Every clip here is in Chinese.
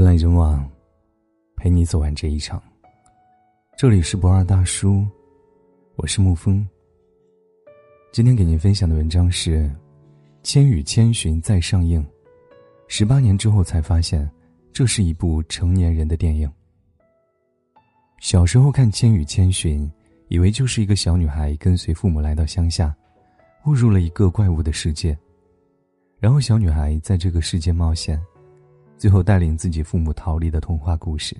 人来人往，陪你走完这一场。这里是不二大叔，我是沐风。今天给您分享的文章是《千与千寻》再上映，十八年之后才发现，这是一部成年人的电影。小时候看《千与千寻》，以为就是一个小女孩跟随父母来到乡下，误入了一个怪物的世界，然后小女孩在这个世界冒险。最后带领自己父母逃离的童话故事。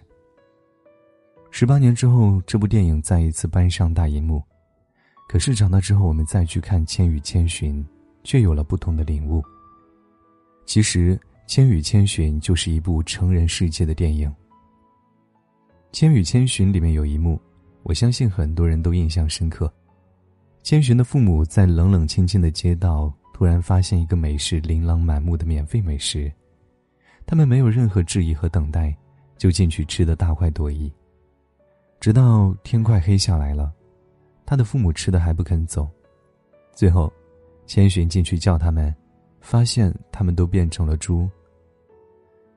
十八年之后，这部电影再一次搬上大荧幕。可是长大之后，我们再去看《千与千寻》，却有了不同的领悟。其实，《千与千寻》就是一部成人世界的电影。《千与千寻》里面有一幕，我相信很多人都印象深刻。千寻的父母在冷冷清清的街道，突然发现一个美食琳琅满目的免费美食。他们没有任何质疑和等待，就进去吃的大快朵颐。直到天快黑下来了，他的父母吃的还不肯走。最后，千寻进去叫他们，发现他们都变成了猪。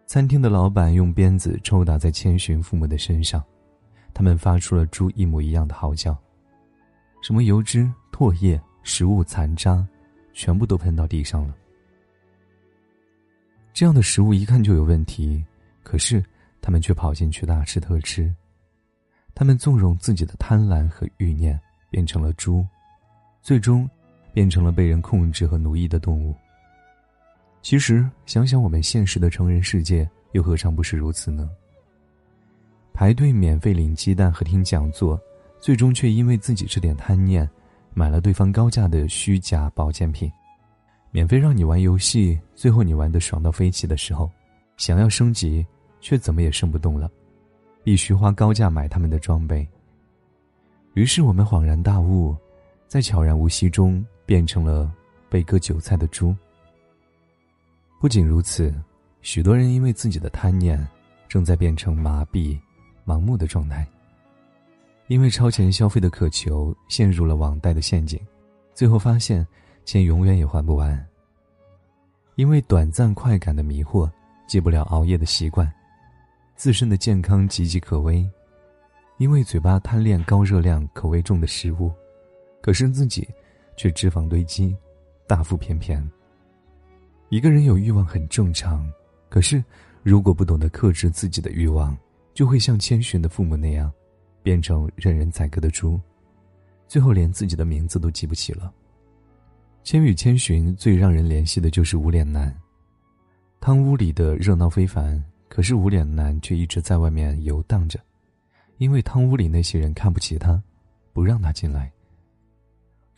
餐厅的老板用鞭子抽打在千寻父母的身上，他们发出了猪一模一样的嚎叫。什么油脂、唾液、食物残渣，全部都喷到地上了。这样的食物一看就有问题，可是他们却跑进去大吃特吃。他们纵容自己的贪婪和欲念，变成了猪，最终变成了被人控制和奴役的动物。其实想想我们现实的成人世界，又何尝不是如此呢？排队免费领鸡蛋和听讲座，最终却因为自己这点贪念，买了对方高价的虚假保健品。免费让你玩游戏，最后你玩的爽到飞起的时候，想要升级，却怎么也升不动了，必须花高价买他们的装备。于是我们恍然大悟，在悄然无息中变成了被割韭菜的猪。不仅如此，许多人因为自己的贪念，正在变成麻痹、盲目的状态。因为超前消费的渴求，陷入了网贷的陷阱，最后发现。钱永远也还不完。因为短暂快感的迷惑，戒不了熬夜的习惯，自身的健康岌岌可危。因为嘴巴贪恋高热量、口味重的食物，可是自己却脂肪堆积，大腹便便。一个人有欲望很正常，可是如果不懂得克制自己的欲望，就会像千寻的父母那样，变成任人宰割的猪，最后连自己的名字都记不起了。《千与千寻》最让人联系的就是无脸男。汤屋里的热闹非凡，可是无脸男却一直在外面游荡着，因为汤屋里那些人看不起他，不让他进来。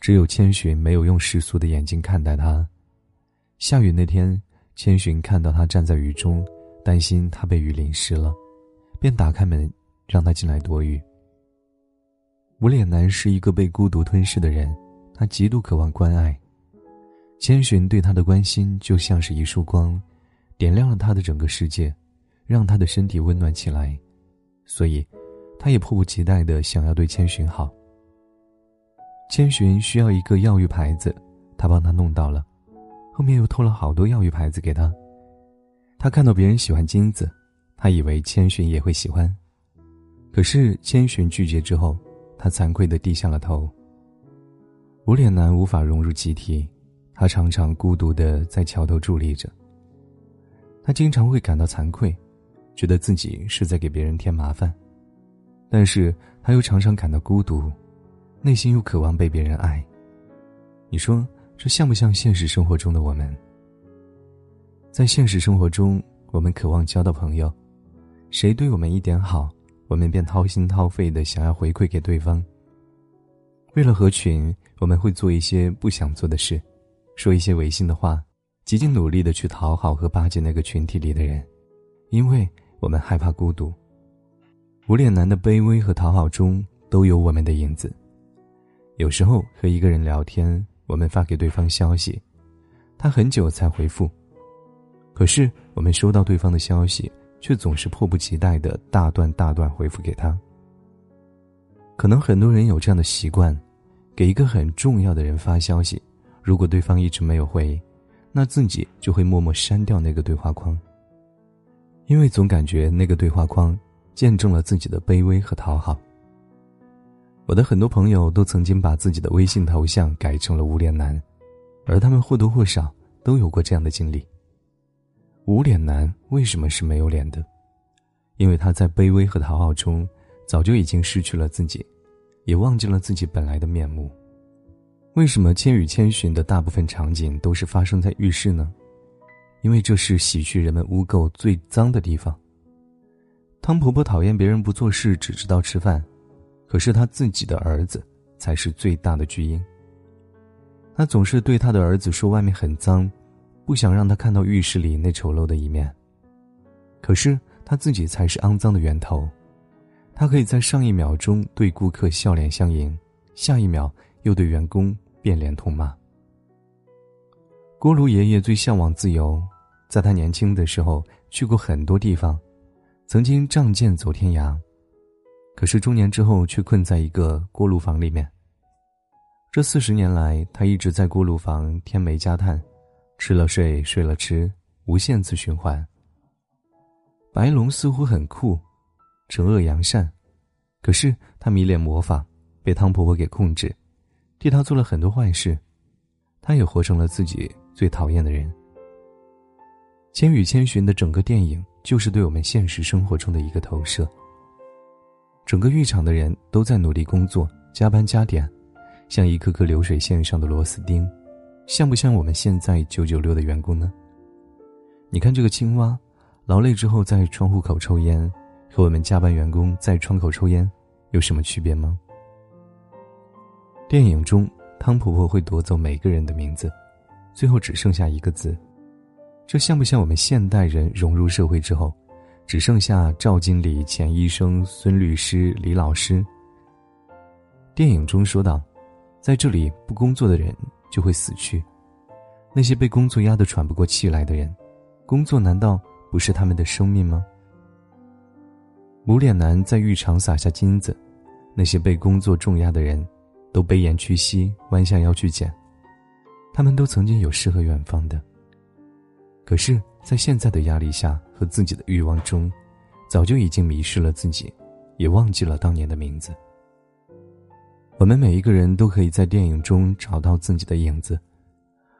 只有千寻没有用世俗的眼睛看待他。下雨那天，千寻看到他站在雨中，担心他被雨淋湿了，便打开门让他进来躲雨。无脸男是一个被孤独吞噬的人，他极度渴望关爱。千寻对他的关心就像是一束光，点亮了他的整个世界，让他的身体温暖起来，所以，他也迫不及待的想要对千寻好。千寻需要一个药浴牌子，他帮他弄到了，后面又偷了好多药浴牌子给他。他看到别人喜欢金子，他以为千寻也会喜欢，可是千寻拒绝之后，他惭愧的低下了头。无脸男无法融入集体。他常常孤独的在桥头伫立着。他经常会感到惭愧，觉得自己是在给别人添麻烦，但是他又常常感到孤独，内心又渴望被别人爱。你说这像不像现实生活中的我们？在现实生活中，我们渴望交到朋友，谁对我们一点好，我们便掏心掏肺的想要回馈给对方。为了合群，我们会做一些不想做的事。说一些违心的话，极尽努力的去讨好和巴结那个群体里的人，因为我们害怕孤独。无脸男的卑微和讨好中都有我们的影子。有时候和一个人聊天，我们发给对方消息，他很久才回复，可是我们收到对方的消息，却总是迫不及待的大段大段回复给他。可能很多人有这样的习惯，给一个很重要的人发消息。如果对方一直没有回，那自己就会默默删掉那个对话框。因为总感觉那个对话框见证了自己的卑微和讨好。我的很多朋友都曾经把自己的微信头像改成了无脸男，而他们或多或少都有过这样的经历。无脸男为什么是没有脸的？因为他在卑微和讨好中，早就已经失去了自己，也忘记了自己本来的面目。为什么《千与千寻》的大部分场景都是发生在浴室呢？因为这是洗去人们污垢最脏的地方。汤婆婆讨厌别人不做事，只知道吃饭，可是她自己的儿子才是最大的巨婴。她总是对她的儿子说外面很脏，不想让他看到浴室里那丑陋的一面。可是。他自己才是肮脏的源头，他可以在上一秒钟对顾客笑脸相迎，下一秒又对员工变脸痛骂。锅炉爷爷最向往自由，在他年轻的时候去过很多地方，曾经仗剑走天涯，可是中年之后却困在一个锅炉房里面。这四十年来，他一直在锅炉房添煤加炭，吃了睡，睡了吃，无限次循环。白龙似乎很酷，惩恶扬善，可是他迷恋魔法，被汤婆婆给控制，替他做了很多坏事，他也活成了自己最讨厌的人。《千与千寻》的整个电影就是对我们现实生活中的一个投射。整个浴场的人都在努力工作，加班加点，像一颗颗流水线上的螺丝钉，像不像我们现在九九六的员工呢？你看这个青蛙。劳累之后在窗户口抽烟，和我们加班员工在窗口抽烟，有什么区别吗？电影中，汤婆婆会夺走每个人的名字，最后只剩下一个字，这像不像我们现代人融入社会之后，只剩下赵经理、钱医生、孙律师、李老师？电影中说道，在这里不工作的人就会死去，那些被工作压得喘不过气来的人，工作难道？不是他们的生命吗？无脸男在浴场撒下金子，那些被工作重压的人，都卑言屈膝，弯下腰去捡。他们都曾经有诗和远方的，可是，在现在的压力下和自己的欲望中，早就已经迷失了自己，也忘记了当年的名字。我们每一个人都可以在电影中找到自己的影子，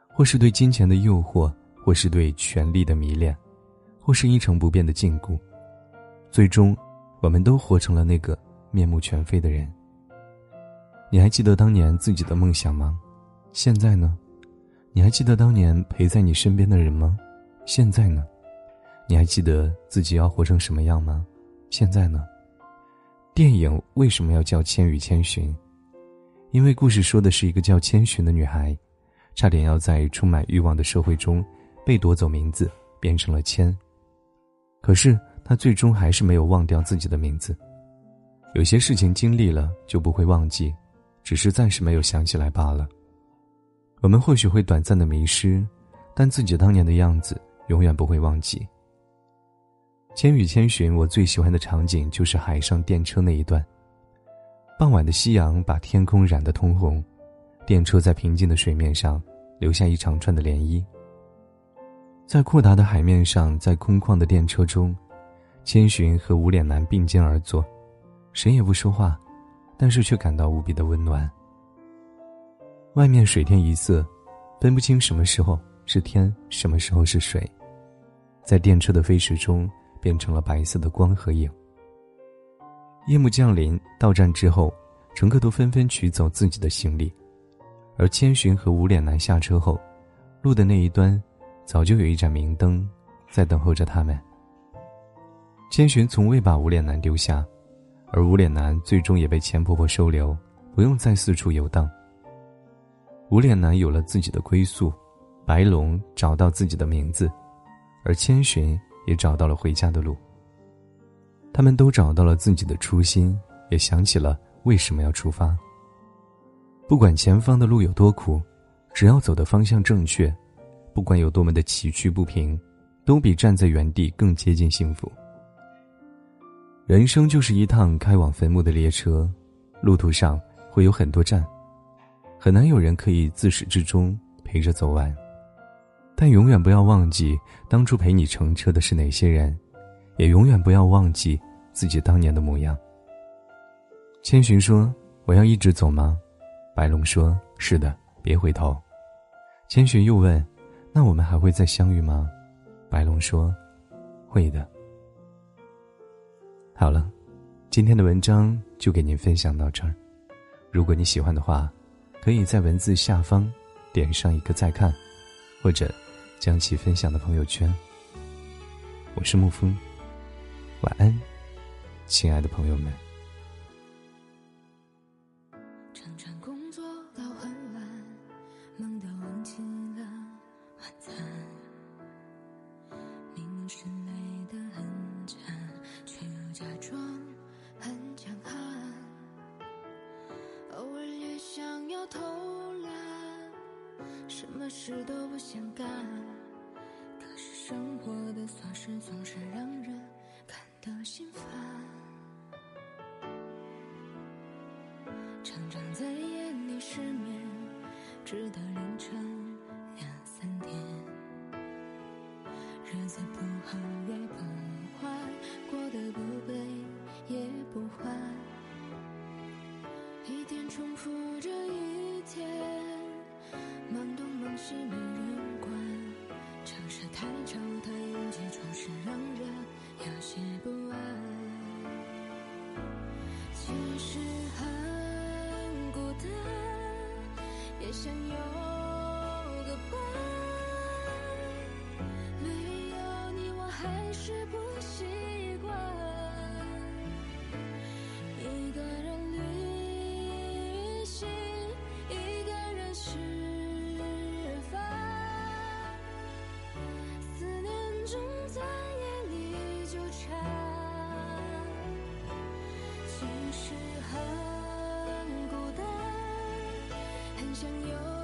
或是对金钱的诱惑，或是对权力的迷恋。或是一成不变的禁锢，最终，我们都活成了那个面目全非的人。你还记得当年自己的梦想吗？现在呢？你还记得当年陪在你身边的人吗？现在呢？你还记得自己要活成什么样吗？现在呢？电影为什么要叫《千与千寻》？因为故事说的是一个叫千寻的女孩，差点要在充满欲望的社会中被夺走名字，变成了千。可是她最终还是没有忘掉自己的名字。有些事情经历了就不会忘记，只是暂时没有想起来罢了。我们或许会短暂的迷失，但自己当年的样子永远不会忘记。《千与千寻》，我最喜欢的场景就是海上电车那一段。傍晚的夕阳把天空染得通红，电车在平静的水面上留下一长串的涟漪。在阔达的海面上，在空旷的电车中，千寻和无脸男并肩而坐，谁也不说话，但是却感到无比的温暖。外面水天一色，分不清什么时候是天，什么时候是水，在电车的飞驰中变成了白色的光和影。夜幕降临，到站之后，乘客都纷纷取走自己的行李，而千寻和无脸男下车后，路的那一端。早就有一盏明灯，在等候着他们。千寻从未把无脸男丢下，而无脸男最终也被钱婆婆收留，不用再四处游荡。无脸男有了自己的归宿，白龙找到自己的名字，而千寻也找到了回家的路。他们都找到了自己的初心，也想起了为什么要出发。不管前方的路有多苦，只要走的方向正确。不管有多么的崎岖不平，都比站在原地更接近幸福。人生就是一趟开往坟墓的列车，路途上会有很多站，很难有人可以自始至终陪着走完。但永远不要忘记，当初陪你乘车的是哪些人，也永远不要忘记自己当年的模样。千寻说：“我要一直走吗？”白龙说：“是的，别回头。”千寻又问：“那我们还会再相遇吗？”白龙说：“会的。”好了，今天的文章就给您分享到这儿。如果你喜欢的话，可以在文字下方点上一个再看，或者将其分享到朋友圈。我是沐风，晚安，亲爱的朋友们。什么事都不想干，可是生活的琐事总是让人感到心烦。常常在夜里失眠，直到凌晨两三点。日子不好也不坏，过得不悲也不欢，一天重复着一天。忙东忙西没人管，城市太吵太拥挤，总是让人有些不安。其实很孤单，也想有个伴。没有你，我还是不其实很孤单，很想有。